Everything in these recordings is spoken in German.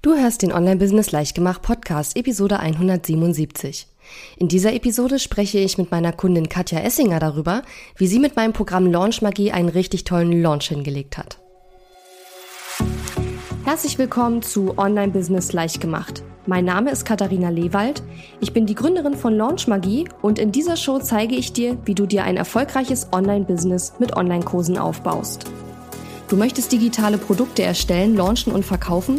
Du hörst den Online-Business Leichtgemacht Podcast, Episode 177. In dieser Episode spreche ich mit meiner Kundin Katja Essinger darüber, wie sie mit meinem Programm Launch Magie einen richtig tollen Launch hingelegt hat. Herzlich willkommen zu Online-Business Leichtgemacht. Mein Name ist Katharina Lewald. Ich bin die Gründerin von Launch Magie und in dieser Show zeige ich dir, wie du dir ein erfolgreiches Online-Business mit Online-Kursen aufbaust. Du möchtest digitale Produkte erstellen, launchen und verkaufen?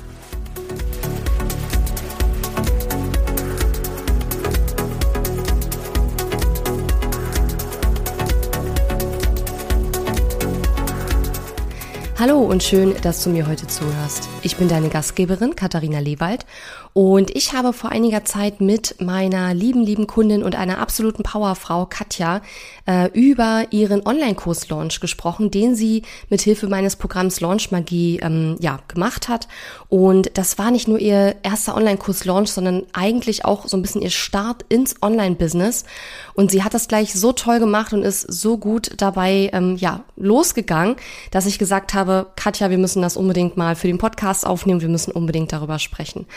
Hallo und schön, dass du mir heute zuhörst. Ich bin deine Gastgeberin Katharina Lewald und ich habe vor einiger Zeit mit meiner lieben, lieben Kundin und einer absoluten Powerfrau Katja äh, über ihren Online-Kurs-Launch gesprochen, den sie mit Hilfe meines Programms Launch Magie ähm, ja, gemacht hat. Und das war nicht nur ihr erster Online-Kurs-Launch, sondern eigentlich auch so ein bisschen ihr Start ins Online-Business. Und sie hat das gleich so toll gemacht und ist so gut dabei ähm, ja, losgegangen, dass ich gesagt habe, Katja, wir müssen das unbedingt mal für den Podcast aufnehmen, wir müssen unbedingt darüber sprechen.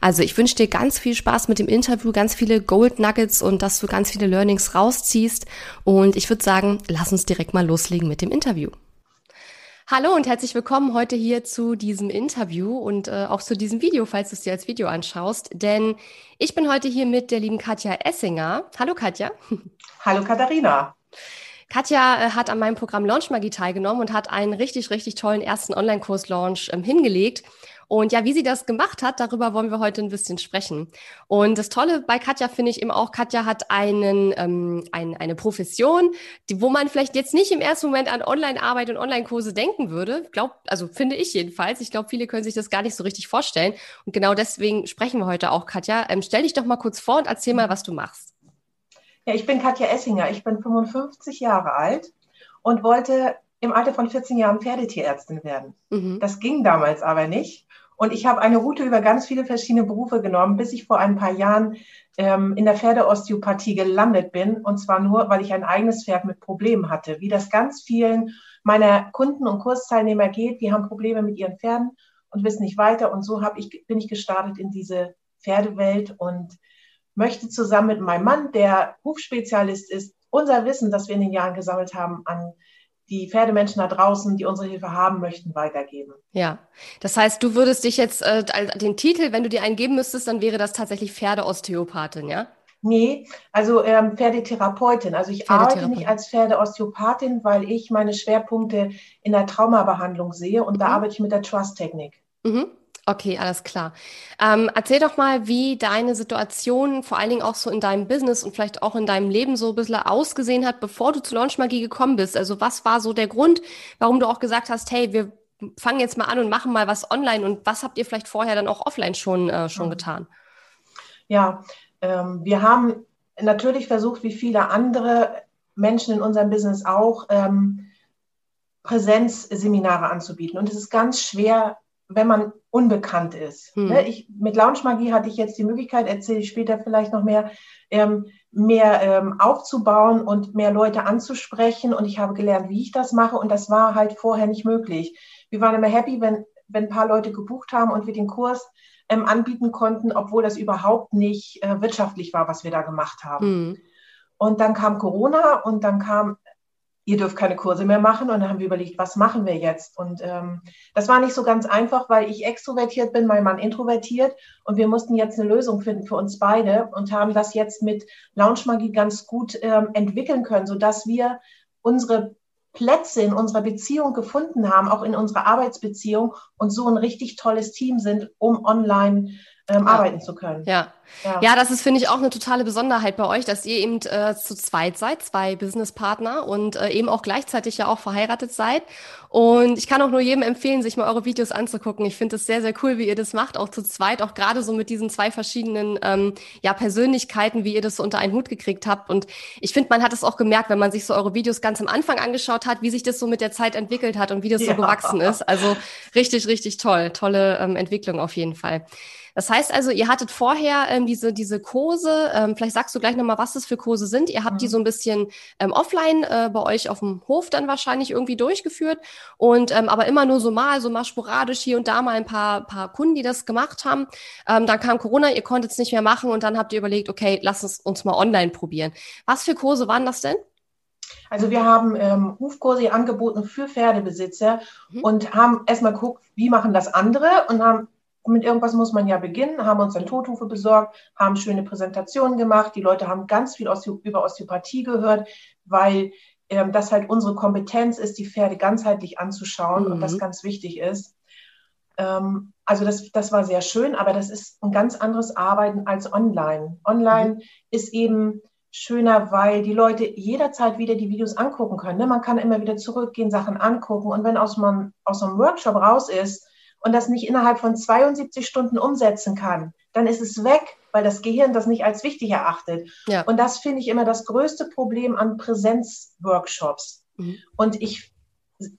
Also ich wünsche dir ganz viel Spaß mit dem Interview, ganz viele Gold Nuggets und dass du ganz viele Learnings rausziehst. Und ich würde sagen, lass uns direkt mal loslegen mit dem Interview. Hallo und herzlich willkommen heute hier zu diesem Interview und äh, auch zu diesem Video, falls du es dir als Video anschaust. Denn ich bin heute hier mit der lieben Katja Essinger. Hallo Katja. Hallo Katharina. Katja äh, hat an meinem Programm Launch Magie teilgenommen und hat einen richtig, richtig tollen ersten Online-Kurs-Launch ähm, hingelegt. Und ja, wie sie das gemacht hat, darüber wollen wir heute ein bisschen sprechen. Und das Tolle bei Katja finde ich eben auch, Katja hat einen, ähm, ein, eine Profession, die, wo man vielleicht jetzt nicht im ersten Moment an Online-Arbeit und Online-Kurse denken würde. Glaub, also finde ich jedenfalls. Ich glaube, viele können sich das gar nicht so richtig vorstellen. Und genau deswegen sprechen wir heute auch, Katja. Ähm, stell dich doch mal kurz vor und erzähl mal, was du machst. Ja, ich bin Katja Essinger. Ich bin 55 Jahre alt und wollte im Alter von 14 Jahren Pferdetierärztin werden. Mhm. Das ging damals aber nicht. Und ich habe eine Route über ganz viele verschiedene Berufe genommen, bis ich vor ein paar Jahren ähm, in der Pferdeosteopathie gelandet bin. Und zwar nur, weil ich ein eigenes Pferd mit Problemen hatte. Wie das ganz vielen meiner Kunden und Kursteilnehmer geht, die haben Probleme mit ihren Pferden und wissen nicht weiter. Und so ich, bin ich gestartet in diese Pferdewelt und möchte zusammen mit meinem Mann, der Hufspezialist ist, unser Wissen, das wir in den Jahren gesammelt haben, an die Pferdemenschen da draußen, die unsere Hilfe haben möchten, weitergeben. Ja, das heißt, du würdest dich jetzt äh, den Titel, wenn du dir einen geben müsstest, dann wäre das tatsächlich Pferdeosteopathin, ja? Nee, also ähm, Pferdetherapeutin. Also ich arbeite nicht als Pferdeosteopathin, weil ich meine Schwerpunkte in der Traumabehandlung sehe und mhm. da arbeite ich mit der Trust-Technik. Mhm. Okay, alles klar. Ähm, erzähl doch mal, wie deine Situation vor allen Dingen auch so in deinem Business und vielleicht auch in deinem Leben so ein bisschen ausgesehen hat, bevor du zu Launch Magie gekommen bist. Also was war so der Grund, warum du auch gesagt hast, hey, wir fangen jetzt mal an und machen mal was online und was habt ihr vielleicht vorher dann auch offline schon, äh, schon getan? Ja, ähm, wir haben natürlich versucht, wie viele andere Menschen in unserem Business auch, ähm, Präsenzseminare anzubieten. Und es ist ganz schwer, wenn man unbekannt ist. Hm. Ne, ich, mit Launchmagie hatte ich jetzt die Möglichkeit, erzähle ich später vielleicht noch mehr, ähm, mehr ähm, aufzubauen und mehr Leute anzusprechen. Und ich habe gelernt, wie ich das mache. Und das war halt vorher nicht möglich. Wir waren immer happy, wenn, wenn ein paar Leute gebucht haben und wir den Kurs ähm, anbieten konnten, obwohl das überhaupt nicht äh, wirtschaftlich war, was wir da gemacht haben. Hm. Und dann kam Corona und dann kam ihr dürft keine Kurse mehr machen. Und dann haben wir überlegt, was machen wir jetzt? Und ähm, das war nicht so ganz einfach, weil ich extrovertiert bin, mein Mann introvertiert. Und wir mussten jetzt eine Lösung finden für uns beide und haben das jetzt mit Launch Magie ganz gut ähm, entwickeln können, sodass wir unsere Plätze in unserer Beziehung gefunden haben, auch in unserer Arbeitsbeziehung und so ein richtig tolles Team sind, um online ähm, ja. arbeiten zu können. Ja. ja, ja, das ist, finde ich, auch eine totale Besonderheit bei euch, dass ihr eben äh, zu zweit seid, zwei Businesspartner und äh, eben auch gleichzeitig ja auch verheiratet seid. Und ich kann auch nur jedem empfehlen, sich mal eure Videos anzugucken. Ich finde es sehr, sehr cool, wie ihr das macht, auch zu zweit, auch gerade so mit diesen zwei verschiedenen ähm, ja, Persönlichkeiten, wie ihr das so unter einen Hut gekriegt habt. Und ich finde, man hat es auch gemerkt, wenn man sich so eure Videos ganz am Anfang angeschaut hat, wie sich das so mit der Zeit entwickelt hat und wie das ja. so gewachsen ist. Also richtig, richtig toll. Tolle ähm, Entwicklung auf jeden Fall. Das heißt also, ihr hattet vorher ähm, diese, diese Kurse, ähm, vielleicht sagst du gleich nochmal, was das für Kurse sind. Ihr habt mhm. die so ein bisschen ähm, offline äh, bei euch auf dem Hof dann wahrscheinlich irgendwie durchgeführt und ähm, aber immer nur so mal, so mal sporadisch hier und da mal ein paar, paar Kunden, die das gemacht haben. Ähm, dann kam Corona, ihr konntet es nicht mehr machen und dann habt ihr überlegt, okay, lass es uns mal online probieren. Was für Kurse waren das denn? Also wir haben ähm, Hufkurse angeboten für Pferdebesitzer mhm. und haben erstmal geguckt, wie machen das andere und haben mit irgendwas muss man ja beginnen, haben uns dann Tothufe besorgt, haben schöne Präsentationen gemacht. Die Leute haben ganz viel Osteo über Osteopathie gehört, weil ähm, das halt unsere Kompetenz ist, die Pferde ganzheitlich anzuschauen mhm. und das mhm. ganz wichtig ist. Ähm, also das, das war sehr schön, aber das ist ein ganz anderes Arbeiten als online. Online mhm. ist eben schöner, weil die Leute jederzeit wieder die Videos angucken können. Ne? Man kann immer wieder zurückgehen, Sachen angucken. Und wenn aus, man aus einem Workshop raus ist und das nicht innerhalb von 72 Stunden umsetzen kann, dann ist es weg, weil das Gehirn das nicht als wichtig erachtet. Ja. Und das finde ich immer das größte Problem an Präsenzworkshops. Mhm. Und ich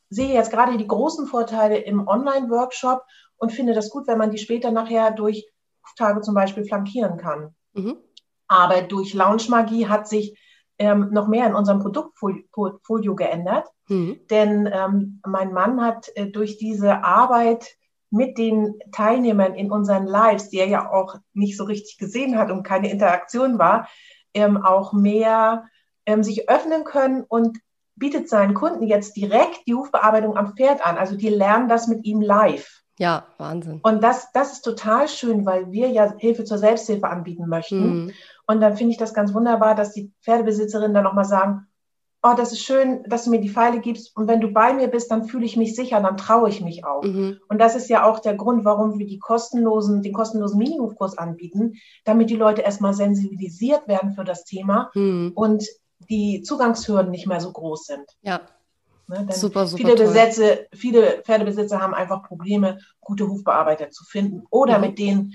sehe jetzt gerade die großen Vorteile im Online-Workshop und finde das gut, wenn man die später nachher durch Tage zum Beispiel flankieren kann. Mhm. Aber durch Launchmagie hat sich ähm, noch mehr in unserem Produktportfolio geändert. Mhm. Denn ähm, mein Mann hat äh, durch diese Arbeit mit den Teilnehmern in unseren Lives, die er ja auch nicht so richtig gesehen hat und keine Interaktion war, ähm, auch mehr ähm, sich öffnen können und bietet seinen Kunden jetzt direkt die Hufbearbeitung am Pferd an. Also die lernen das mit ihm live. Ja, Wahnsinn. Und das, das ist total schön, weil wir ja Hilfe zur Selbsthilfe anbieten möchten. Mhm. Und dann finde ich das ganz wunderbar, dass die Pferdebesitzerinnen dann nochmal sagen, oh, das ist schön, dass du mir die Pfeile gibst. Und wenn du bei mir bist, dann fühle ich mich sicher, dann traue ich mich auch. Mhm. Und das ist ja auch der Grund, warum wir die kostenlosen, den kostenlosen Minihofkurs anbieten, damit die Leute erstmal sensibilisiert werden für das Thema mhm. und die Zugangshürden nicht mehr so groß sind. Ja. Ne, super, super viele, Besätze, viele Pferdebesitzer haben einfach Probleme, gute Hufbearbeiter zu finden oder mhm. mit denen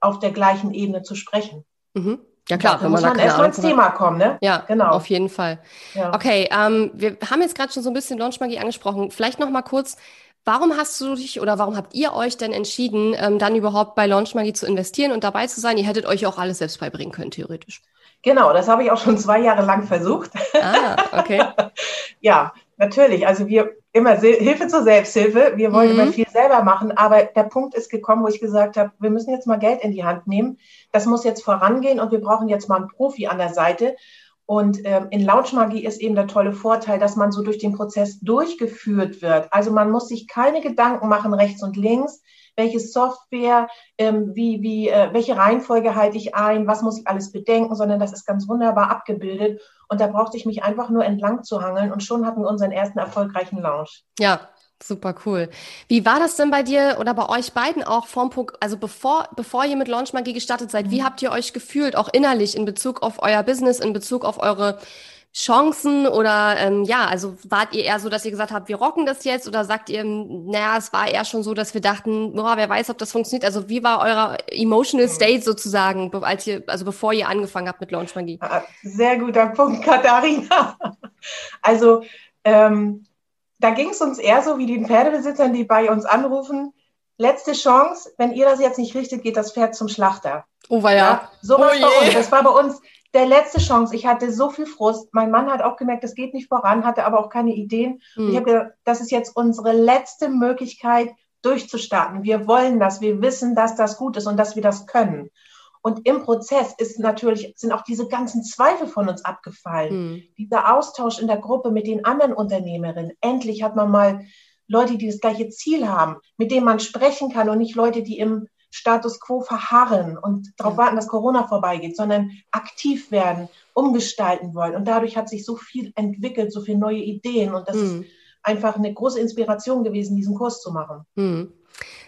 auf der gleichen Ebene zu sprechen. Mhm. Ja klar, ja, wenn man muss man erstmal ins Thema kommen, ne? Ja, genau. Auf jeden Fall. Ja. Okay, ähm, wir haben jetzt gerade schon so ein bisschen Launchmagie angesprochen. Vielleicht noch mal kurz, warum hast du dich oder warum habt ihr euch denn entschieden, ähm, dann überhaupt bei Launchmagie zu investieren und dabei zu sein? Ihr hättet euch auch alles selbst beibringen können, theoretisch. Genau, das habe ich auch schon zwei Jahre lang versucht. Ah, okay. ja, natürlich. Also wir immer Hilfe zur Selbsthilfe. Wir wollen mhm. immer viel selber machen. Aber der Punkt ist gekommen, wo ich gesagt habe, wir müssen jetzt mal Geld in die Hand nehmen. Das muss jetzt vorangehen und wir brauchen jetzt mal einen Profi an der Seite. Und ähm, in Launchmagie ist eben der tolle Vorteil, dass man so durch den Prozess durchgeführt wird. Also man muss sich keine Gedanken machen, rechts und links, welche Software, ähm, wie, wie, äh, welche Reihenfolge halte ich ein, was muss ich alles bedenken, sondern das ist ganz wunderbar abgebildet. Und da brauchte ich mich einfach nur entlang zu hangeln und schon hatten wir unseren ersten erfolgreichen Launch. Ja, Super cool. Wie war das denn bei dir oder bei euch beiden auch vom also bevor, bevor ihr mit Launch Magie gestartet seid, wie mhm. habt ihr euch gefühlt, auch innerlich in Bezug auf euer Business, in Bezug auf eure Chancen oder ähm, ja, also wart ihr eher so, dass ihr gesagt habt, wir rocken das jetzt oder sagt ihr, naja, es war eher schon so, dass wir dachten, boah, wer weiß, ob das funktioniert. Also wie war euer emotional state sozusagen, als ihr, also bevor ihr angefangen habt mit Launch Magie? Ah, sehr guter Punkt, Katharina. Also ähm, da ging es uns eher so wie den Pferdebesitzern, die bei uns anrufen. Letzte Chance, wenn ihr das jetzt nicht richtet, geht das Pferd zum Schlachter. Oh, war ja. ja so war oh bei uns. Das war bei uns der letzte Chance. Ich hatte so viel Frust. Mein Mann hat auch gemerkt, es geht nicht voran, hatte aber auch keine Ideen. Mhm. ich habe gesagt, das ist jetzt unsere letzte Möglichkeit, durchzustarten. Wir wollen das. Wir wissen, dass das gut ist und dass wir das können. Und im Prozess ist natürlich, sind auch diese ganzen Zweifel von uns abgefallen. Mhm. Dieser Austausch in der Gruppe mit den anderen Unternehmerinnen. Endlich hat man mal Leute, die das gleiche Ziel haben, mit denen man sprechen kann und nicht Leute, die im Status quo verharren und darauf warten, dass Corona vorbeigeht, sondern aktiv werden, umgestalten wollen. Und dadurch hat sich so viel entwickelt, so viele neue Ideen. Und das mhm. ist einfach eine große Inspiration gewesen, diesen Kurs zu machen. Mhm.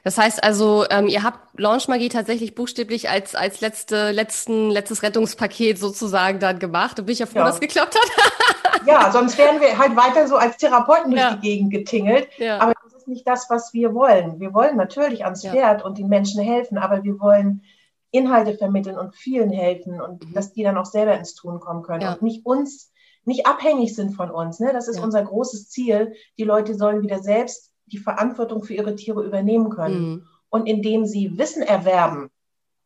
Das heißt also, ähm, ihr habt Launch Magie tatsächlich buchstäblich als, als letzte, letzten, letztes Rettungspaket sozusagen dann gemacht. Da bin ich ja froh, ja. dass es geklappt hat. ja, sonst wären wir halt weiter so als Therapeuten durch ja. die Gegend getingelt. Ja. Aber nicht das, was wir wollen. Wir wollen natürlich ans ja. Pferd und den Menschen helfen, aber wir wollen Inhalte vermitteln und vielen helfen und mhm. dass die dann auch selber ins Tun kommen können ja. und nicht uns, nicht abhängig sind von uns. Ne? Das ist ja. unser großes Ziel. Die Leute sollen wieder selbst die Verantwortung für ihre Tiere übernehmen können. Mhm. Und indem sie Wissen erwerben,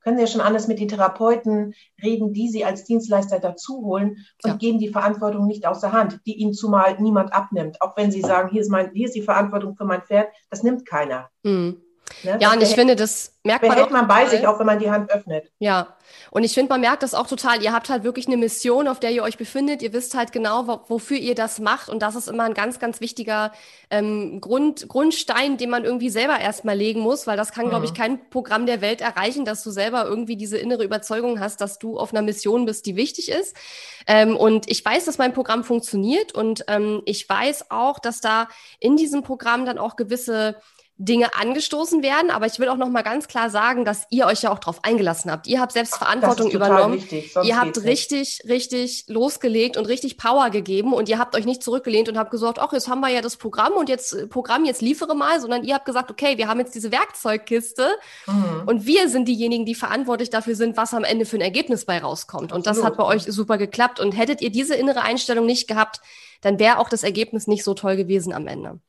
können Sie ja schon anders mit den Therapeuten reden, die Sie als Dienstleister dazu holen und ja. geben die Verantwortung nicht aus der Hand, die Ihnen zumal niemand abnimmt. Auch wenn Sie sagen, hier ist, mein, hier ist die Verantwortung für mein Pferd, das nimmt keiner. Mhm. Ne? Ja, und ich finde, das merkt man. Behält man bei sich, auch wenn man die Hand öffnet. Ja, und ich finde, man merkt das auch total. Ihr habt halt wirklich eine Mission, auf der ihr euch befindet. Ihr wisst halt genau, wo, wofür ihr das macht. Und das ist immer ein ganz, ganz wichtiger ähm, Grund, Grundstein, den man irgendwie selber erstmal legen muss, weil das kann, mhm. glaube ich, kein Programm der Welt erreichen, dass du selber irgendwie diese innere Überzeugung hast, dass du auf einer Mission bist, die wichtig ist. Ähm, und ich weiß, dass mein Programm funktioniert und ähm, ich weiß auch, dass da in diesem Programm dann auch gewisse Dinge angestoßen werden, aber ich will auch noch mal ganz klar sagen, dass ihr euch ja auch darauf eingelassen habt. Ihr habt selbst Verantwortung übernommen. Wichtig, ihr habt richtig, nicht. richtig losgelegt und richtig Power gegeben und ihr habt euch nicht zurückgelehnt und habt gesagt, ach, jetzt haben wir ja das Programm und jetzt äh, Programm, jetzt liefere mal, sondern ihr habt gesagt, okay, wir haben jetzt diese Werkzeugkiste mhm. und wir sind diejenigen, die verantwortlich dafür sind, was am Ende für ein Ergebnis bei rauskommt. Und das hat bei euch super geklappt. Und hättet ihr diese innere Einstellung nicht gehabt, dann wäre auch das Ergebnis nicht so toll gewesen am Ende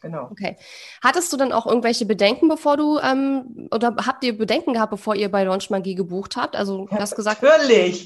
genau. Okay. Hattest du dann auch irgendwelche Bedenken, bevor du, ähm, oder habt ihr Bedenken gehabt, bevor ihr bei Launch Magie gebucht habt? Also du hast gesagt. Natürlich.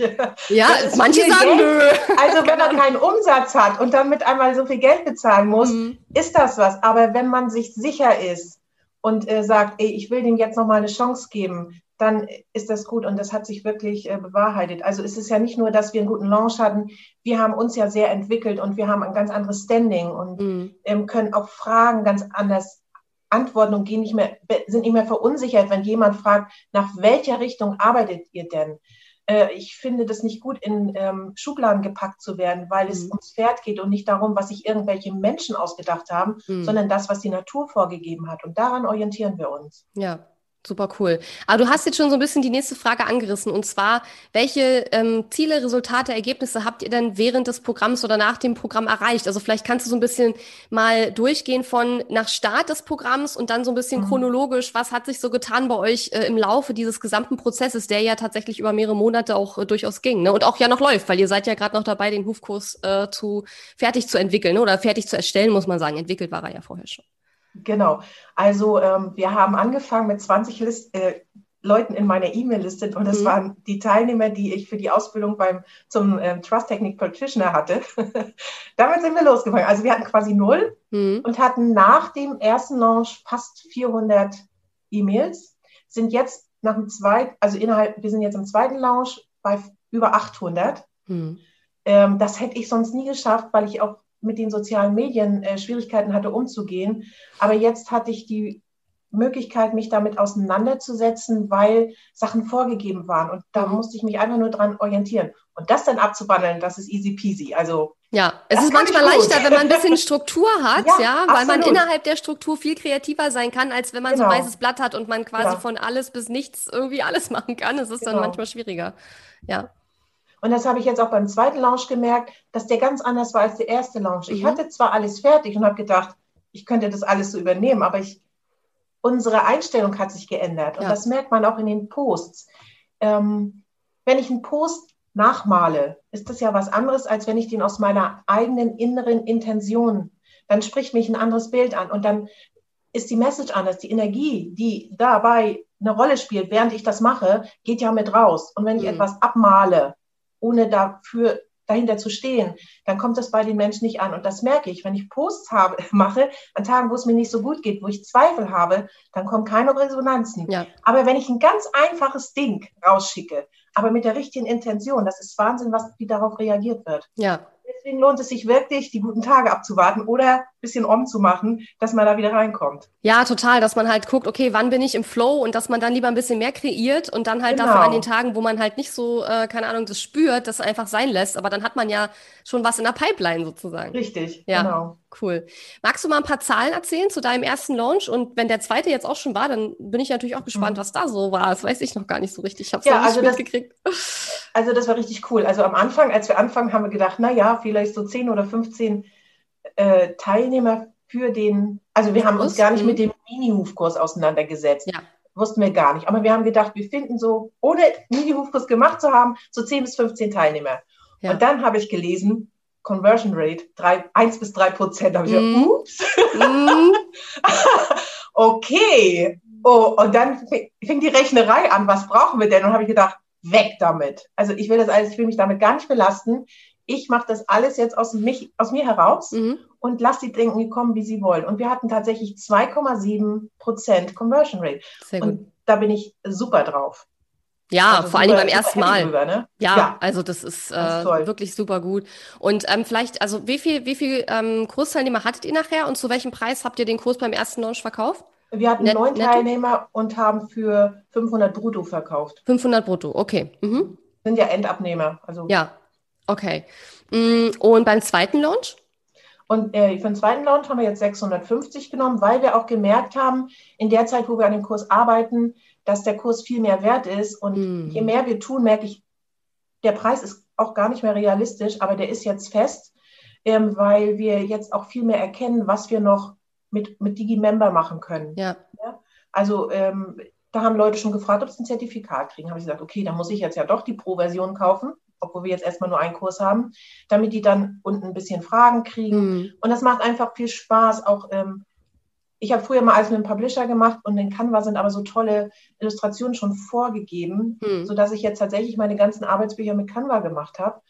Ja, manche sagen nö. Also wenn man keinen Umsatz hat und damit einmal so viel Geld bezahlen muss, mhm. ist das was. Aber wenn man sich sicher ist und äh, sagt, ey, ich will dem jetzt noch mal eine Chance geben, dann ist das gut und das hat sich wirklich äh, bewahrheitet. Also es ist ja nicht nur, dass wir einen guten Launch hatten, wir haben uns ja sehr entwickelt und wir haben ein ganz anderes Standing und mhm. ähm, können auch Fragen ganz anders antworten und gehen nicht mehr, sind nicht mehr verunsichert, wenn jemand fragt, nach welcher Richtung arbeitet ihr denn? Äh, ich finde das nicht gut, in ähm, Schubladen gepackt zu werden, weil mhm. es ums Pferd geht und nicht darum, was sich irgendwelche Menschen ausgedacht haben, mhm. sondern das, was die Natur vorgegeben hat. Und daran orientieren wir uns. Ja, Super cool. Aber du hast jetzt schon so ein bisschen die nächste Frage angerissen und zwar, welche ähm, Ziele, Resultate, Ergebnisse habt ihr denn während des Programms oder nach dem Programm erreicht? Also vielleicht kannst du so ein bisschen mal durchgehen von nach Start des Programms und dann so ein bisschen mhm. chronologisch, was hat sich so getan bei euch äh, im Laufe dieses gesamten Prozesses, der ja tatsächlich über mehrere Monate auch äh, durchaus ging ne? und auch ja noch läuft, weil ihr seid ja gerade noch dabei, den Hufkurs äh, zu fertig zu entwickeln ne? oder fertig zu erstellen, muss man sagen. Entwickelt war er ja vorher schon. Genau. Also ähm, wir haben angefangen mit 20 List, äh, Leuten in meiner E-Mail-Liste und das mhm. waren die Teilnehmer, die ich für die Ausbildung beim zum ähm, Trust Technique Practitioner hatte. Damit sind wir losgefangen. Also wir hatten quasi null mhm. und hatten nach dem ersten Launch fast 400 E-Mails. Sind jetzt nach dem zweiten, also innerhalb, wir sind jetzt im zweiten Launch bei über 800. Mhm. Ähm, das hätte ich sonst nie geschafft, weil ich auch mit den sozialen Medien äh, Schwierigkeiten hatte, umzugehen. Aber jetzt hatte ich die Möglichkeit, mich damit auseinanderzusetzen, weil Sachen vorgegeben waren. Und da mhm. musste ich mich einfach nur dran orientieren. Und das dann abzuwandeln, das ist easy peasy. Also ja, es ist manchmal leichter, wenn man ein bisschen Struktur hat, ja, ja weil man innerhalb der Struktur viel kreativer sein kann, als wenn man genau. so ein weißes Blatt hat und man quasi ja. von alles bis nichts irgendwie alles machen kann. Es ist genau. dann manchmal schwieriger. Ja. Und das habe ich jetzt auch beim zweiten Launch gemerkt, dass der ganz anders war als der erste Launch. Ich mhm. hatte zwar alles fertig und habe gedacht, ich könnte das alles so übernehmen, aber ich, unsere Einstellung hat sich geändert. Und ja. das merkt man auch in den Posts. Ähm, wenn ich einen Post nachmale, ist das ja was anderes, als wenn ich den aus meiner eigenen inneren Intention, dann spricht mich ein anderes Bild an und dann ist die Message anders, die Energie, die dabei eine Rolle spielt, während ich das mache, geht ja mit raus. Und wenn ich mhm. etwas abmale, ohne dafür dahinter zu stehen, dann kommt das bei den Menschen nicht an. Und das merke ich, wenn ich Posts habe, mache, an Tagen, wo es mir nicht so gut geht, wo ich Zweifel habe, dann kommen keine Resonanzen. Ja. Aber wenn ich ein ganz einfaches Ding rausschicke, aber mit der richtigen Intention, das ist Wahnsinn, was, wie darauf reagiert wird. Ja, deswegen lohnt es sich wirklich, die guten Tage abzuwarten oder ein bisschen umzumachen, dass man da wieder reinkommt. Ja, total, dass man halt guckt, okay, wann bin ich im Flow und dass man dann lieber ein bisschen mehr kreiert und dann halt genau. dafür an den Tagen, wo man halt nicht so, äh, keine Ahnung, das spürt, das einfach sein lässt. Aber dann hat man ja schon was in der Pipeline sozusagen. Richtig, ja. genau. Cool. Magst du mal ein paar Zahlen erzählen zu deinem ersten Launch? Und wenn der zweite jetzt auch schon war, dann bin ich natürlich auch gespannt, mhm. was da so war. Das weiß ich noch gar nicht so richtig. Ich habe es ja, also mitgekriegt. Das, also das war richtig cool. Also am Anfang, als wir anfangen, haben wir gedacht, na ja, vielleicht so 10 oder 15 äh, Teilnehmer für den, also wir haben uns gar nicht mhm. mit dem Mini-Hufkurs auseinandergesetzt. Ja. Wussten wir gar nicht. Aber wir haben gedacht, wir finden so, ohne Mini-Hufkurs gemacht zu haben, so 10 bis 15 Teilnehmer. Ja. Und dann habe ich gelesen, Conversion Rate, drei, 1 bis 3 Prozent. Da habe ich mm. gedacht, ups. Mm. okay, Oh, und dann fing die Rechnerei an, was brauchen wir denn? Und habe ich gedacht, weg damit. Also ich will das alles, ich will mich damit gar nicht belasten. Ich mache das alles jetzt aus, mich, aus mir heraus mhm. und lass die denken, kommen, wie sie wollen. Und wir hatten tatsächlich 2,7 Prozent Conversion Rate. Sehr gut. Und da bin ich super drauf. Ja, also vor allem beim ersten Mal. Drüber, ne? ja, ja, also das ist, das ist äh, wirklich super gut. Und ähm, vielleicht, also wie viel, wie viel ähm, Kursteilnehmer hattet ihr nachher und zu welchem Preis habt ihr den Kurs beim ersten Launch verkauft? Wir hatten Net neun Teilnehmer und haben für 500 brutto verkauft. 500 brutto, okay. Mhm. Sind ja Endabnehmer. Also. Ja, okay. Mm, und beim zweiten Launch? Und äh, für den zweiten Launch haben wir jetzt 650 genommen, weil wir auch gemerkt haben, in der Zeit, wo wir an dem Kurs arbeiten, dass der Kurs viel mehr wert ist. Und mm. je mehr wir tun, merke ich, der Preis ist auch gar nicht mehr realistisch, aber der ist jetzt fest, ähm, weil wir jetzt auch viel mehr erkennen, was wir noch mit, mit Digi-Member machen können. Ja. ja? Also ähm, da haben Leute schon gefragt, ob sie ein Zertifikat kriegen. Habe ich gesagt, okay, dann muss ich jetzt ja doch die Pro-Version kaufen, obwohl wir jetzt erstmal nur einen Kurs haben, damit die dann unten ein bisschen Fragen kriegen. Mhm. Und das macht einfach viel Spaß. Auch ähm, ich habe früher mal alles mit einem Publisher gemacht und in Canva sind aber so tolle Illustrationen schon vorgegeben, mhm. sodass ich jetzt tatsächlich meine ganzen Arbeitsbücher mit Canva gemacht habe.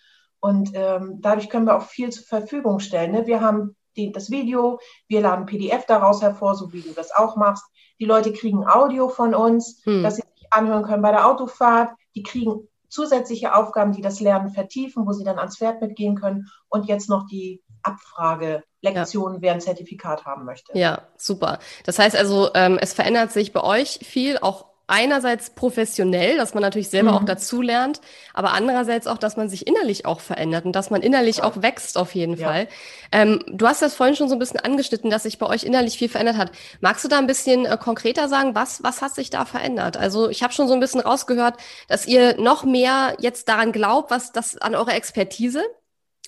Und ähm, dadurch können wir auch viel zur Verfügung stellen. Ne? Wir haben die, das Video, wir laden PDF daraus hervor, so wie du das auch machst. Die Leute kriegen Audio von uns, hm. dass sie sich anhören können bei der Autofahrt. Die kriegen zusätzliche Aufgaben, die das Lernen vertiefen, wo sie dann ans Pferd mitgehen können. Und jetzt noch die Abfrage. Lektionen, ja. wer ein Zertifikat haben möchte. Ja, super. Das heißt also, ähm, es verändert sich bei euch viel, auch einerseits professionell, dass man natürlich selber mhm. auch dazu lernt, aber andererseits auch, dass man sich innerlich auch verändert und dass man innerlich ja. auch wächst auf jeden ja. Fall. Ähm, du hast das vorhin schon so ein bisschen angeschnitten, dass sich bei euch innerlich viel verändert hat. Magst du da ein bisschen äh, konkreter sagen, was, was hat sich da verändert? Also ich habe schon so ein bisschen rausgehört, dass ihr noch mehr jetzt daran glaubt, was das an eurer Expertise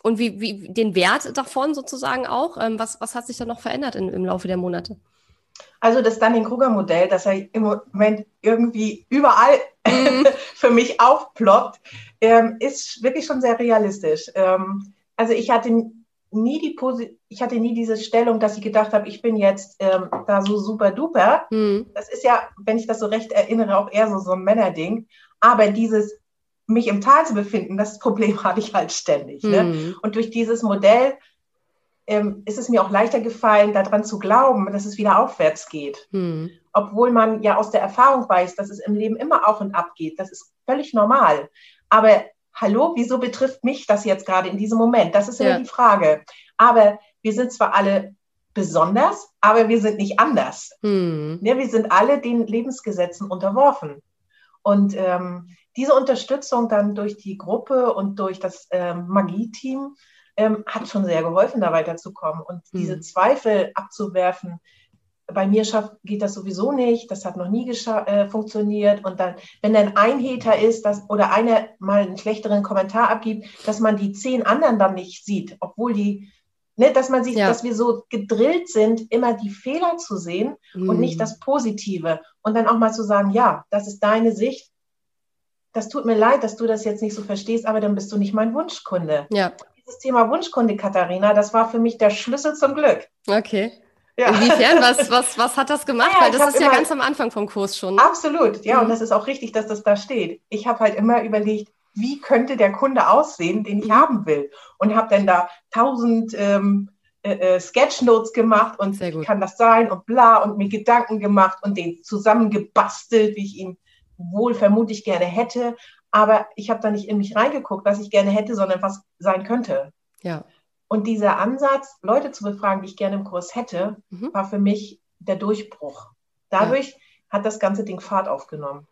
und wie, wie den Wert davon sozusagen auch. Ähm, was, was hat sich da noch verändert in, im Laufe der Monate? Also das Dunning-Kruger-Modell, das ja im Moment irgendwie überall mhm. für mich aufploppt, ähm, ist wirklich schon sehr realistisch. Ähm, also ich hatte nie die Posi ich hatte nie diese Stellung, dass ich gedacht habe, ich bin jetzt ähm, da so super duper. Mhm. Das ist ja, wenn ich das so recht erinnere, auch eher so, so ein Männerding. Aber dieses mich im Tal zu befinden, das Problem hatte ich halt ständig. Ne? Mhm. Ne? Und durch dieses Modell ähm, ist es mir auch leichter gefallen, daran zu glauben, dass es wieder aufwärts geht. Hm. Obwohl man ja aus der Erfahrung weiß, dass es im Leben immer auf und ab geht. Das ist völlig normal. Aber hallo, wieso betrifft mich das jetzt gerade in diesem Moment? Das ist immer ja. die Frage. Aber wir sind zwar alle besonders, aber wir sind nicht anders. Hm. Ja, wir sind alle den Lebensgesetzen unterworfen. Und ähm, diese Unterstützung dann durch die Gruppe und durch das ähm, Magie-Team, ähm, hat schon sehr geholfen, da weiterzukommen. Und mhm. diese Zweifel abzuwerfen, bei mir schafft, geht das sowieso nicht, das hat noch nie äh, funktioniert. Und dann, wenn dann ein Hater ist dass, oder einer mal einen schlechteren Kommentar abgibt, dass man die zehn anderen dann nicht sieht, obwohl die, ne, dass man sich, ja. dass wir so gedrillt sind, immer die Fehler zu sehen mhm. und nicht das Positive. Und dann auch mal zu sagen, ja, das ist deine Sicht. Das tut mir leid, dass du das jetzt nicht so verstehst, aber dann bist du nicht mein Wunschkunde. Ja dieses Thema Wunschkunde, Katharina, das war für mich der Schlüssel zum Glück. Okay. Ja. Inwiefern? Was, was, was hat das gemacht? Ja, Weil das ist ja ganz am Anfang vom Kurs schon. Absolut, ja, mhm. und das ist auch richtig, dass das da steht. Ich habe halt immer überlegt, wie könnte der Kunde aussehen, den ich haben will? Und habe dann da tausend ähm, äh, äh, Sketchnotes gemacht und wie kann das sein und bla und mir Gedanken gemacht und den zusammengebastelt, wie ich ihn wohl vermutlich gerne hätte aber ich habe da nicht in mich reingeguckt, was ich gerne hätte, sondern was sein könnte. Ja. Und dieser Ansatz, Leute zu befragen, die ich gerne im Kurs hätte, mhm. war für mich der Durchbruch. Dadurch ja. hat das ganze Ding Fahrt aufgenommen.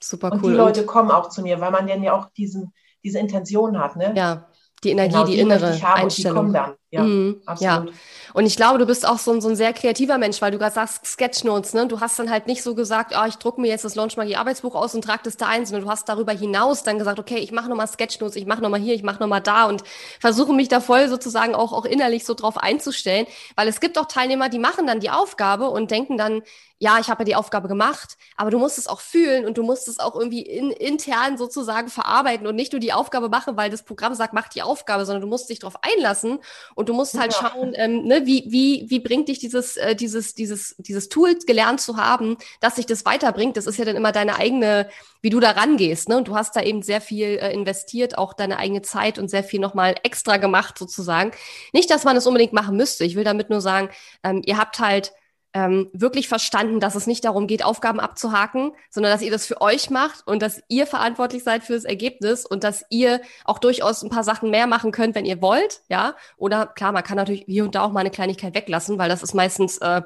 Super cool. Und die Leute kommen auch zu mir, weil man dann ja auch diesen, diese Intention hat. Ne? Ja, die Energie, genau, die, die innere Einstellung. dann. Ja, mhm, absolut. Ja. Und ich glaube, du bist auch so ein, so ein sehr kreativer Mensch, weil du gerade sagst Sketchnotes, ne? Du hast dann halt nicht so gesagt, oh, ich drucke mir jetzt das Launch Magie Arbeitsbuch aus und trage das da ein, sondern du hast darüber hinaus dann gesagt, okay, ich mache nochmal Sketchnotes, ich mache nochmal hier, ich mache nochmal da und versuche mich da voll sozusagen auch, auch innerlich so drauf einzustellen, weil es gibt auch Teilnehmer, die machen dann die Aufgabe und denken dann, ja, ich habe ja die Aufgabe gemacht, aber du musst es auch fühlen und du musst es auch irgendwie in, intern sozusagen verarbeiten und nicht nur die Aufgabe machen, weil das Programm sagt, mach die Aufgabe, sondern du musst dich darauf einlassen und du musst halt ja. schauen, ähm, ne, wie, wie, wie bringt dich dieses, äh, dieses, dieses, dieses Tool gelernt zu haben, dass sich das weiterbringt. Das ist ja dann immer deine eigene, wie du da rangehst. Ne? Und du hast da eben sehr viel äh, investiert, auch deine eigene Zeit und sehr viel nochmal extra gemacht sozusagen. Nicht, dass man es unbedingt machen müsste. Ich will damit nur sagen, ähm, ihr habt halt ähm, wirklich verstanden, dass es nicht darum geht, Aufgaben abzuhaken, sondern dass ihr das für euch macht und dass ihr verantwortlich seid für das Ergebnis und dass ihr auch durchaus ein paar Sachen mehr machen könnt, wenn ihr wollt, ja. Oder klar, man kann natürlich hier und da auch mal eine Kleinigkeit weglassen, weil das ist meistens äh,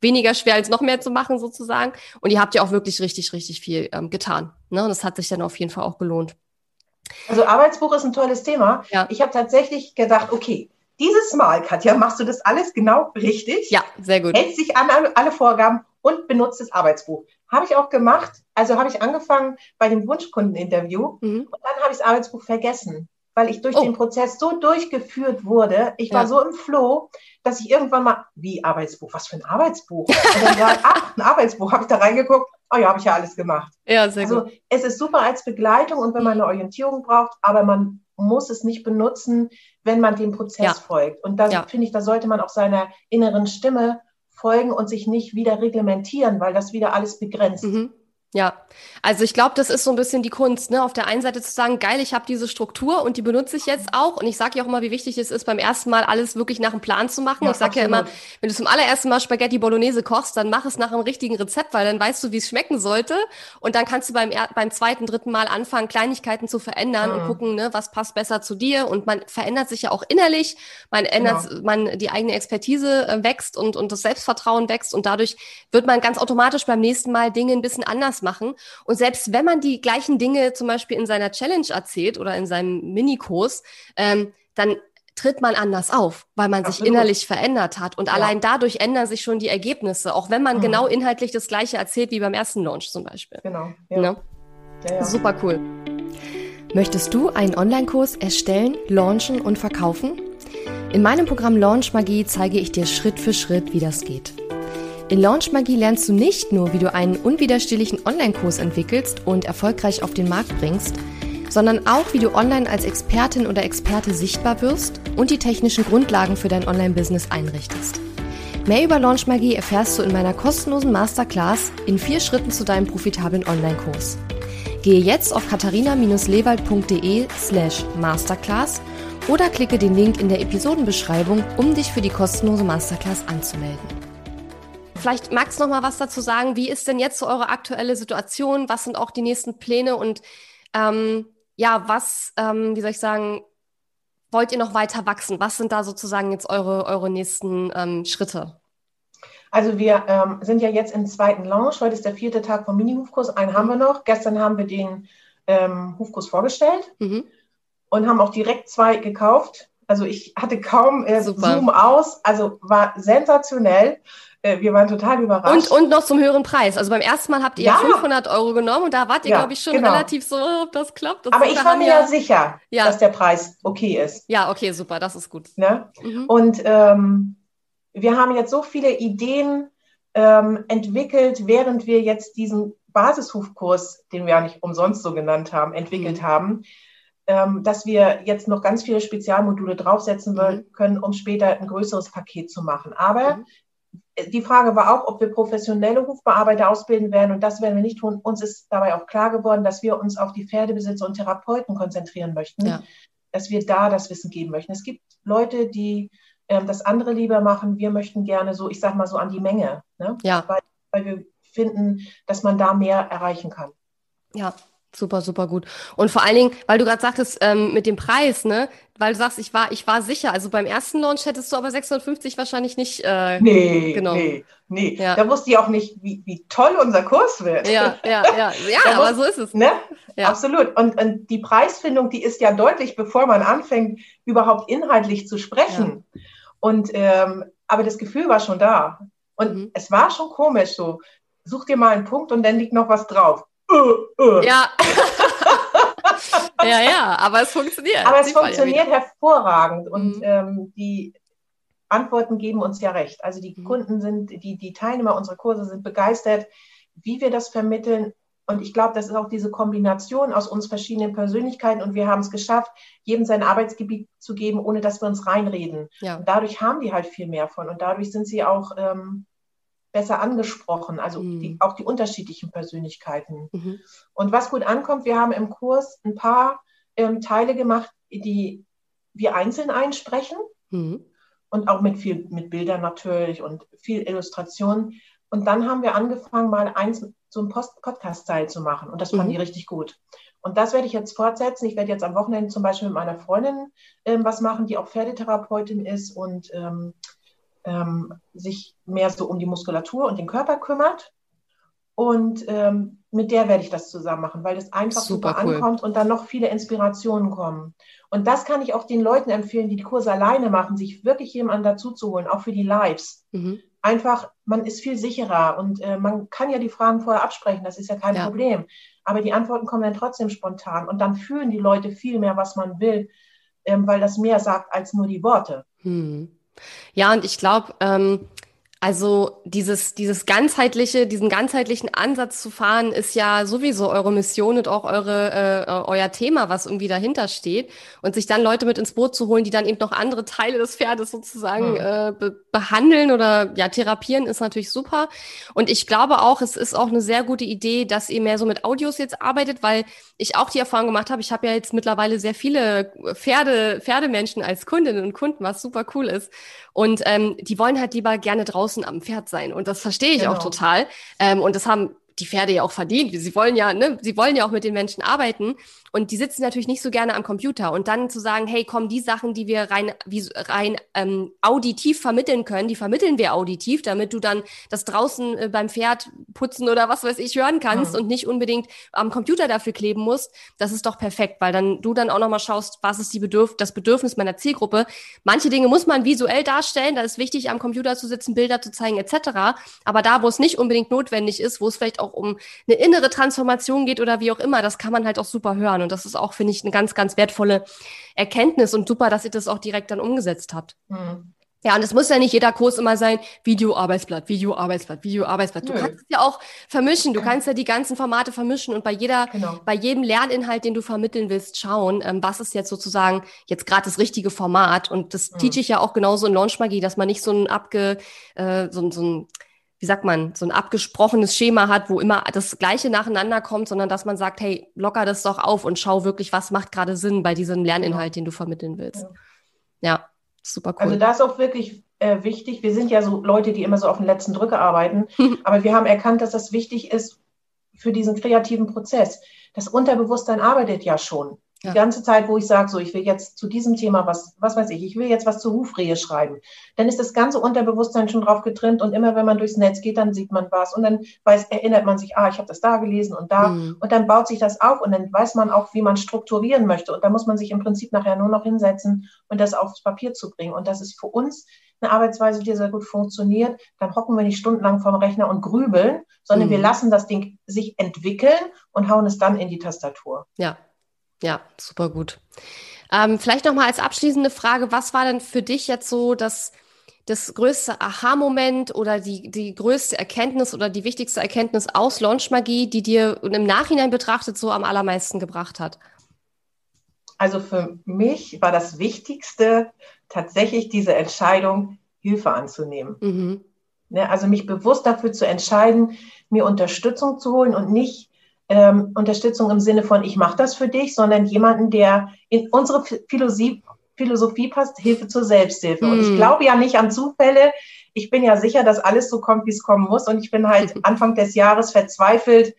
weniger schwer als noch mehr zu machen sozusagen. Und ihr habt ja auch wirklich richtig, richtig viel ähm, getan. Ne? Und das hat sich dann auf jeden Fall auch gelohnt. Also Arbeitsbuch ist ein tolles Thema. Ja. Ich habe tatsächlich gedacht, okay, dieses Mal, Katja, machst du das alles genau richtig. Ja, sehr gut. Hältst dich an alle Vorgaben und benutzt das Arbeitsbuch. Habe ich auch gemacht. Also habe ich angefangen bei dem Wunschkundeninterview mhm. und dann habe ich das Arbeitsbuch vergessen, weil ich durch oh. den Prozess so durchgeführt wurde. Ich war ja. so im Floh, dass ich irgendwann mal, wie Arbeitsbuch, was für ein Arbeitsbuch? Und dann war, ach, ein Arbeitsbuch, habe ich da reingeguckt. Oh ja, habe ich ja alles gemacht. Ja, sehr also, gut. Es ist super als Begleitung und wenn man eine Orientierung braucht, aber man muss es nicht benutzen, wenn man dem Prozess ja. folgt. Und da ja. finde ich, da sollte man auch seiner inneren Stimme folgen und sich nicht wieder reglementieren, weil das wieder alles begrenzt. Mhm. Ja, also ich glaube, das ist so ein bisschen die Kunst, ne? Auf der einen Seite zu sagen, geil, ich habe diese Struktur und die benutze ich jetzt auch. Und ich sage ja auch immer, wie wichtig es ist, beim ersten Mal alles wirklich nach einem Plan zu machen. Ja, ich sage ja immer, wenn du zum allerersten Mal Spaghetti Bolognese kochst, dann mach es nach einem richtigen Rezept, weil dann weißt du, wie es schmecken sollte. Und dann kannst du beim, beim zweiten, dritten Mal anfangen, Kleinigkeiten zu verändern mhm. und gucken, ne, was passt besser zu dir. Und man verändert sich ja auch innerlich, man ändert, genau. man die eigene Expertise äh, wächst und, und das Selbstvertrauen wächst. Und dadurch wird man ganz automatisch beim nächsten Mal Dinge ein bisschen anders machen. Und selbst wenn man die gleichen Dinge zum Beispiel in seiner Challenge erzählt oder in seinem Minikurs, ähm, dann tritt man anders auf, weil man Absolut. sich innerlich verändert hat. Und ja. allein dadurch ändern sich schon die Ergebnisse, auch wenn man mhm. genau inhaltlich das Gleiche erzählt wie beim ersten Launch zum Beispiel. Genau. Ja. Ne? Ja, Super cool. Möchtest du einen Online-Kurs erstellen, launchen und verkaufen? In meinem Programm Launch Magie zeige ich dir Schritt für Schritt, wie das geht. In Launch Magie lernst du nicht nur, wie du einen unwiderstehlichen Online-Kurs entwickelst und erfolgreich auf den Markt bringst, sondern auch, wie du online als Expertin oder Experte sichtbar wirst und die technischen Grundlagen für dein Online-Business einrichtest. Mehr über Launch Magie erfährst du in meiner kostenlosen Masterclass in vier Schritten zu deinem profitablen Online-Kurs. Gehe jetzt auf katharina-lewald.de slash masterclass oder klicke den Link in der Episodenbeschreibung, um dich für die kostenlose Masterclass anzumelden. Vielleicht magst du noch mal was dazu sagen. Wie ist denn jetzt so eure aktuelle Situation? Was sind auch die nächsten Pläne? Und ähm, ja, was, ähm, wie soll ich sagen, wollt ihr noch weiter wachsen? Was sind da sozusagen jetzt eure, eure nächsten ähm, Schritte? Also wir ähm, sind ja jetzt im zweiten Launch. Heute ist der vierte Tag vom Mini-Hufkurs. Einen haben wir noch. Gestern haben wir den ähm, Hufkurs vorgestellt mhm. und haben auch direkt zwei gekauft. Also ich hatte kaum äh, Zoom aus. Also war sensationell. Äh, wir waren total überrascht. Und, und noch zum höheren Preis. Also beim ersten Mal habt ihr ja. 500 Euro genommen und da wart ihr, ja, glaube ich, schon genau. relativ so, ob das klappt. Das Aber ich war mir ja sicher, ja. dass der Preis okay ist. Ja, okay, super, das ist gut. Ne? Mhm. Und ähm, wir haben jetzt so viele Ideen ähm, entwickelt, während wir jetzt diesen Basishufkurs, den wir ja nicht umsonst so genannt haben, entwickelt mhm. haben, ähm, dass wir jetzt noch ganz viele Spezialmodule draufsetzen mhm. können, um später ein größeres Paket zu machen. Aber mhm die Frage war auch, ob wir professionelle Hufbearbeiter ausbilden werden. Und das werden wir nicht tun. Uns ist dabei auch klar geworden, dass wir uns auf die Pferdebesitzer und Therapeuten konzentrieren möchten, ja. dass wir da das Wissen geben möchten. Es gibt Leute, die ähm, das andere lieber machen. Wir möchten gerne so, ich sag mal so an die Menge, ne? ja. weil, weil wir finden, dass man da mehr erreichen kann. Ja, Super, super gut. Und vor allen Dingen, weil du gerade sagtest, ähm, mit dem Preis, ne? Weil du sagst, ich war, ich war sicher. Also beim ersten Launch hättest du aber 650 wahrscheinlich nicht äh, nee, genommen. Nee, nee. Ja. Da wusste ich auch nicht, wie, wie toll unser Kurs wird. Ja, ja, ja. Ja, aber so ist es. Ne? Ja. Absolut. Und, und die Preisfindung, die ist ja deutlich, bevor man anfängt, überhaupt inhaltlich zu sprechen. Ja. Und ähm, aber das Gefühl war schon da. Und mhm. es war schon komisch so. Such dir mal einen Punkt und dann liegt noch was drauf uh, uh. Ja. ja, ja, aber es funktioniert. Aber es funktioniert ja hervorragend. Und mhm. ähm, die Antworten geben uns ja recht. Also die mhm. Kunden sind, die, die Teilnehmer unserer Kurse sind begeistert, wie wir das vermitteln. Und ich glaube, das ist auch diese Kombination aus uns verschiedenen Persönlichkeiten und wir haben es geschafft, jedem sein Arbeitsgebiet zu geben, ohne dass wir uns reinreden. Ja. Und dadurch haben die halt viel mehr von und dadurch sind sie auch ähm, besser angesprochen, also mhm. die, auch die unterschiedlichen Persönlichkeiten. Mhm. Und was gut ankommt, wir haben im Kurs ein paar ähm, Teile gemacht, die wir einzeln einsprechen mhm. und auch mit viel mit Bildern natürlich und viel Illustration. Und dann haben wir angefangen, mal eins so ein Podcast-Teil zu machen. Und das fanden mhm. die richtig gut. Und das werde ich jetzt fortsetzen. Ich werde jetzt am Wochenende zum Beispiel mit meiner Freundin ähm, was machen, die auch Pferdetherapeutin ist und ähm, ähm, sich mehr so um die Muskulatur und den Körper kümmert. Und ähm, mit der werde ich das zusammen machen, weil das einfach super, super cool. ankommt und dann noch viele Inspirationen kommen. Und das kann ich auch den Leuten empfehlen, die die Kurse alleine machen, sich wirklich jemanden dazu zu holen, auch für die Lives. Mhm. Einfach, man ist viel sicherer und äh, man kann ja die Fragen vorher absprechen, das ist ja kein ja. Problem. Aber die Antworten kommen dann trotzdem spontan und dann fühlen die Leute viel mehr, was man will, ähm, weil das mehr sagt als nur die Worte. Mhm. Ja, und ich glaube, ähm, also dieses, dieses ganzheitliche, diesen ganzheitlichen Ansatz zu fahren, ist ja sowieso eure Mission und auch eure, äh, euer Thema, was irgendwie dahinter steht. Und sich dann Leute mit ins Boot zu holen, die dann eben noch andere Teile des Pferdes sozusagen mhm. äh, be behandeln oder ja, therapieren, ist natürlich super. Und ich glaube auch, es ist auch eine sehr gute Idee, dass ihr mehr so mit Audios jetzt arbeitet, weil ich auch die Erfahrung gemacht habe, ich habe ja jetzt mittlerweile sehr viele Pferde, Pferdemenschen als Kundinnen und Kunden, was super cool ist. Und ähm, die wollen halt lieber gerne draußen am Pferd sein. Und das verstehe ich genau. auch total. Ähm, und das haben die Pferde ja auch verdient. Sie wollen ja, ne, sie wollen ja auch mit den Menschen arbeiten. Und die sitzen natürlich nicht so gerne am Computer. Und dann zu sagen, hey, komm, die Sachen, die wir rein, wie, rein ähm, auditiv vermitteln können, die vermitteln wir auditiv, damit du dann das draußen äh, beim Pferd putzen oder was weiß ich hören kannst mhm. und nicht unbedingt am Computer dafür kleben musst. Das ist doch perfekt, weil dann du dann auch nochmal schaust, was ist die Bedürf das Bedürfnis meiner Zielgruppe. Manche Dinge muss man visuell darstellen. Da ist wichtig, am Computer zu sitzen, Bilder zu zeigen, etc. Aber da, wo es nicht unbedingt notwendig ist, wo es vielleicht auch um eine innere Transformation geht oder wie auch immer, das kann man halt auch super hören. Und das ist auch, finde ich, eine ganz, ganz wertvolle Erkenntnis und super, dass ihr das auch direkt dann umgesetzt habt. Mhm. Ja, und es muss ja nicht jeder Kurs immer sein, Video-Arbeitsblatt, Video-Arbeitsblatt, Video-Arbeitsblatt. Du Nö. kannst es ja auch vermischen. Du kannst ja die ganzen Formate vermischen und bei jeder, genau. bei jedem Lerninhalt, den du vermitteln willst, schauen, ähm, was ist jetzt sozusagen jetzt gerade das richtige Format. Und das mhm. teach ich ja auch genauso in Launchmagie, dass man nicht so ein abge, äh, so, so ein wie sagt man, so ein abgesprochenes Schema hat, wo immer das Gleiche nacheinander kommt, sondern dass man sagt, hey, locker das doch auf und schau wirklich, was macht gerade Sinn bei diesem Lerninhalt, den du vermitteln willst. Ja, super cool. Also da ist auch wirklich äh, wichtig. Wir sind ja so Leute, die immer so auf den letzten Drücker arbeiten, aber wir haben erkannt, dass das wichtig ist für diesen kreativen Prozess. Das Unterbewusstsein arbeitet ja schon. Ja. Die ganze Zeit, wo ich sage, so, ich will jetzt zu diesem Thema was, was weiß ich, ich will jetzt was zur Hufrehe schreiben, dann ist das ganze Unterbewusstsein schon drauf getrimmt und immer wenn man durchs Netz geht, dann sieht man was und dann weiß, erinnert man sich, ah, ich habe das da gelesen und da mhm. und dann baut sich das auf und dann weiß man auch, wie man strukturieren möchte und da muss man sich im Prinzip nachher nur noch hinsetzen und das aufs Papier zu bringen und das ist für uns eine Arbeitsweise, die sehr gut funktioniert, dann hocken wir nicht stundenlang vorm Rechner und grübeln, sondern mhm. wir lassen das Ding sich entwickeln und hauen es dann in die Tastatur. Ja, ja, super gut. Ähm, vielleicht noch mal als abschließende Frage, was war denn für dich jetzt so das, das größte Aha-Moment oder die, die größte Erkenntnis oder die wichtigste Erkenntnis aus Launchmagie, die dir im Nachhinein betrachtet so am allermeisten gebracht hat? Also für mich war das Wichtigste tatsächlich diese Entscheidung, Hilfe anzunehmen. Mhm. Ne, also mich bewusst dafür zu entscheiden, mir Unterstützung zu holen und nicht ähm, Unterstützung im Sinne von, ich mache das für dich, sondern jemanden, der in unsere Philosophie, Philosophie passt, Hilfe zur Selbsthilfe. Mm. Und ich hm. glaube ja nicht an Zufälle. Ich bin ja sicher, dass alles so kommt, wie es kommen muss. Und ich bin halt Anfang des Jahres verzweifelt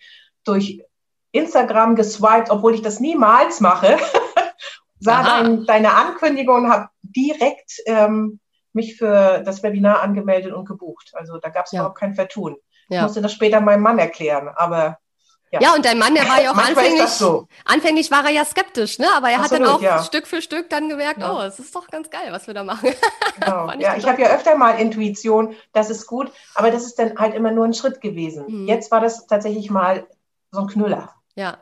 durch Instagram geswiped, obwohl ich das niemals mache. sah dein, deine Ankündigung und habe direkt ähm, mich für das Webinar angemeldet und gebucht. Also da gab es ja. überhaupt kein Vertun. Ja. Ich musste das später meinem Mann erklären, aber ja. ja, und dein Mann, der war ja auch anfänglich, so. anfänglich war er ja skeptisch, ne? Aber er Absolut, hat dann auch ja. Stück für Stück dann gemerkt, ja. oh, es ist doch ganz geil, was wir da machen. Genau. ich ja, ich habe ja öfter mal Intuition, das ist gut, aber das ist dann halt immer nur ein Schritt gewesen. Mhm. Jetzt war das tatsächlich mal so ein Knüller. Ja,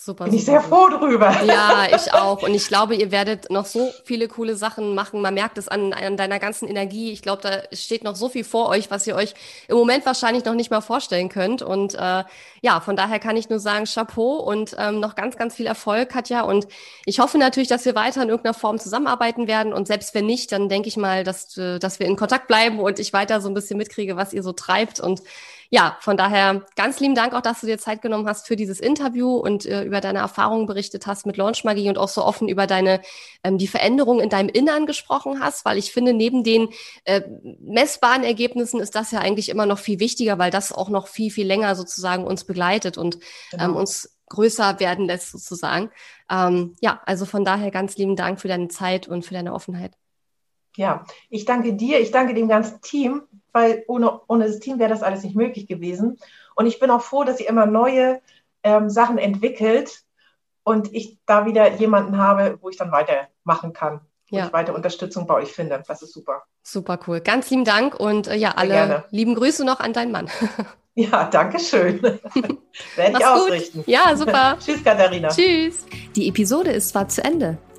Super, Bin ich sehr froh drüber. Ja, ich auch. Und ich glaube, ihr werdet noch so viele coole Sachen machen. Man merkt es an, an deiner ganzen Energie. Ich glaube, da steht noch so viel vor euch, was ihr euch im Moment wahrscheinlich noch nicht mal vorstellen könnt. Und äh, ja, von daher kann ich nur sagen, Chapeau und ähm, noch ganz, ganz viel Erfolg, Katja. Und ich hoffe natürlich, dass wir weiter in irgendeiner Form zusammenarbeiten werden. Und selbst wenn nicht, dann denke ich mal, dass, äh, dass wir in Kontakt bleiben und ich weiter so ein bisschen mitkriege, was ihr so treibt. Und ja, von daher ganz lieben Dank auch, dass du dir Zeit genommen hast für dieses Interview und äh, über deine Erfahrungen berichtet hast mit Launchmagie und auch so offen über deine ähm, die Veränderungen in deinem Innern gesprochen hast, weil ich finde, neben den äh, messbaren Ergebnissen ist das ja eigentlich immer noch viel wichtiger, weil das auch noch viel, viel länger sozusagen uns begleitet und genau. ähm, uns größer werden lässt sozusagen. Ähm, ja, also von daher ganz lieben Dank für deine Zeit und für deine Offenheit. Ja, ich danke dir, ich danke dem ganzen Team, weil ohne, ohne das Team wäre das alles nicht möglich gewesen. Und ich bin auch froh, dass ihr immer neue ähm, Sachen entwickelt und ich da wieder jemanden habe, wo ich dann weitermachen kann, wo ja. ich weiter Unterstützung bei euch finde. Das ist super. Super cool. Ganz lieben Dank und äh, ja, alle gerne. lieben Grüße noch an deinen Mann. Ja, danke schön. Werde ich ausrichten. Gut. Ja, super. Tschüss, Katharina. Tschüss. Die Episode ist zwar zu Ende,